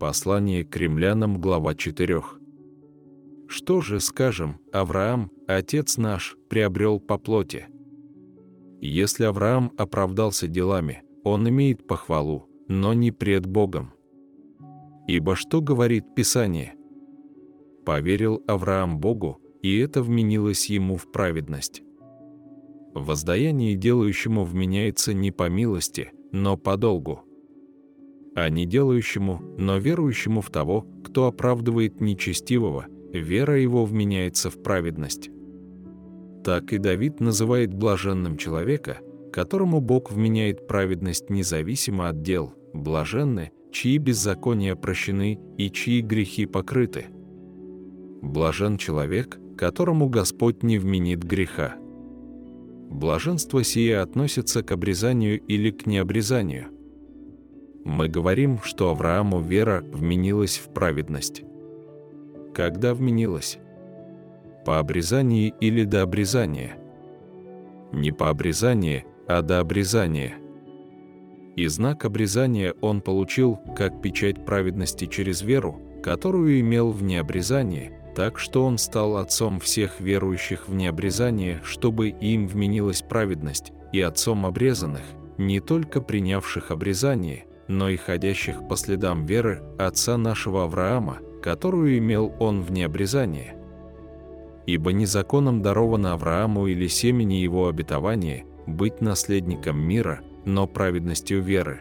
Послание к римлянам, глава 4. Что же скажем, Авраам, отец наш, приобрел по плоти? Если Авраам оправдался делами, он имеет похвалу, но не пред Богом. Ибо что говорит Писание? Поверил Авраам Богу, и это вменилось ему в праведность. Воздаяние делающему вменяется не по милости, но по долгу. А не делающему, но верующему в того, кто оправдывает нечестивого, вера его вменяется в праведность. Так и Давид называет блаженным человека, которому Бог вменяет праведность независимо от дел, блаженны, чьи беззакония прощены и чьи грехи покрыты. Блажен человек, которому Господь не вменит греха. Блаженство сие относится к обрезанию или к необрезанию. Мы говорим, что Аврааму вера вменилась в праведность. Когда вменилась? По обрезании или до обрезания? Не по обрезанию, а до обрезания. И знак обрезания он получил как печать праведности через веру, которую имел в необрезании – так что он стал отцом всех верующих в необрезание, чтобы им вменилась праведность, и отцом обрезанных, не только принявших обрезание, но и ходящих по следам веры отца нашего Авраама, которую имел он в необрезании. Ибо незаконом даровано Аврааму или семени его обетования быть наследником мира, но праведностью веры.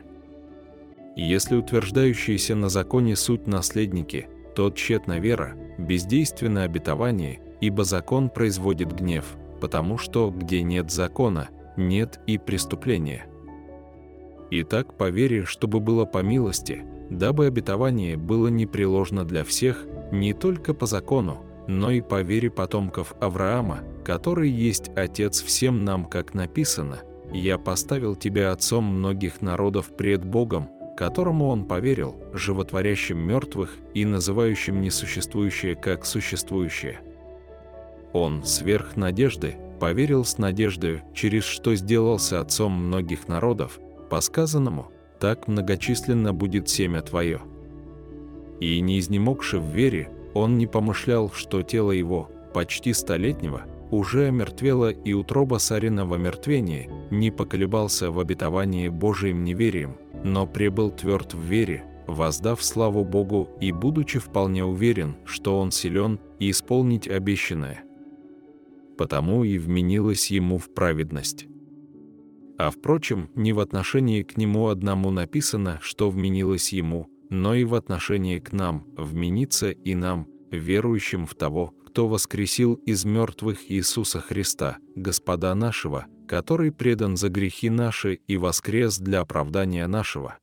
Если утверждающиеся на законе суть наследники – то тщетна вера, бездейственно обетование, ибо закон производит гнев, потому что где нет закона, нет и преступления. Итак, по вере, чтобы было по милости, дабы обетование было непреложно для всех, не только по закону, но и по вере потомков Авраама, который есть Отец всем нам, как написано, «Я поставил тебя отцом многих народов пред Богом, которому он поверил, животворящим мертвых и называющим несуществующее как существующее. Он, сверх надежды, поверил с надеждой, через что сделался отцом многих народов, по сказанному, так многочисленно будет семя твое. И не изнемогши в вере, он не помышлял, что тело его, почти столетнего, уже омертвело и утроба Сарина в омертвении, не поколебался в обетовании Божиим неверием, но прибыл тверд в вере, воздав славу Богу и будучи вполне уверен, что он силен и исполнить обещанное. Потому и вменилось ему в праведность. А впрочем, не в отношении к нему одному написано, что вменилось ему, но и в отношении к нам вменится и нам, верующим в того, кто воскресил из мертвых Иисуса Христа, Господа нашего, который предан за грехи наши и воскрес для оправдания нашего.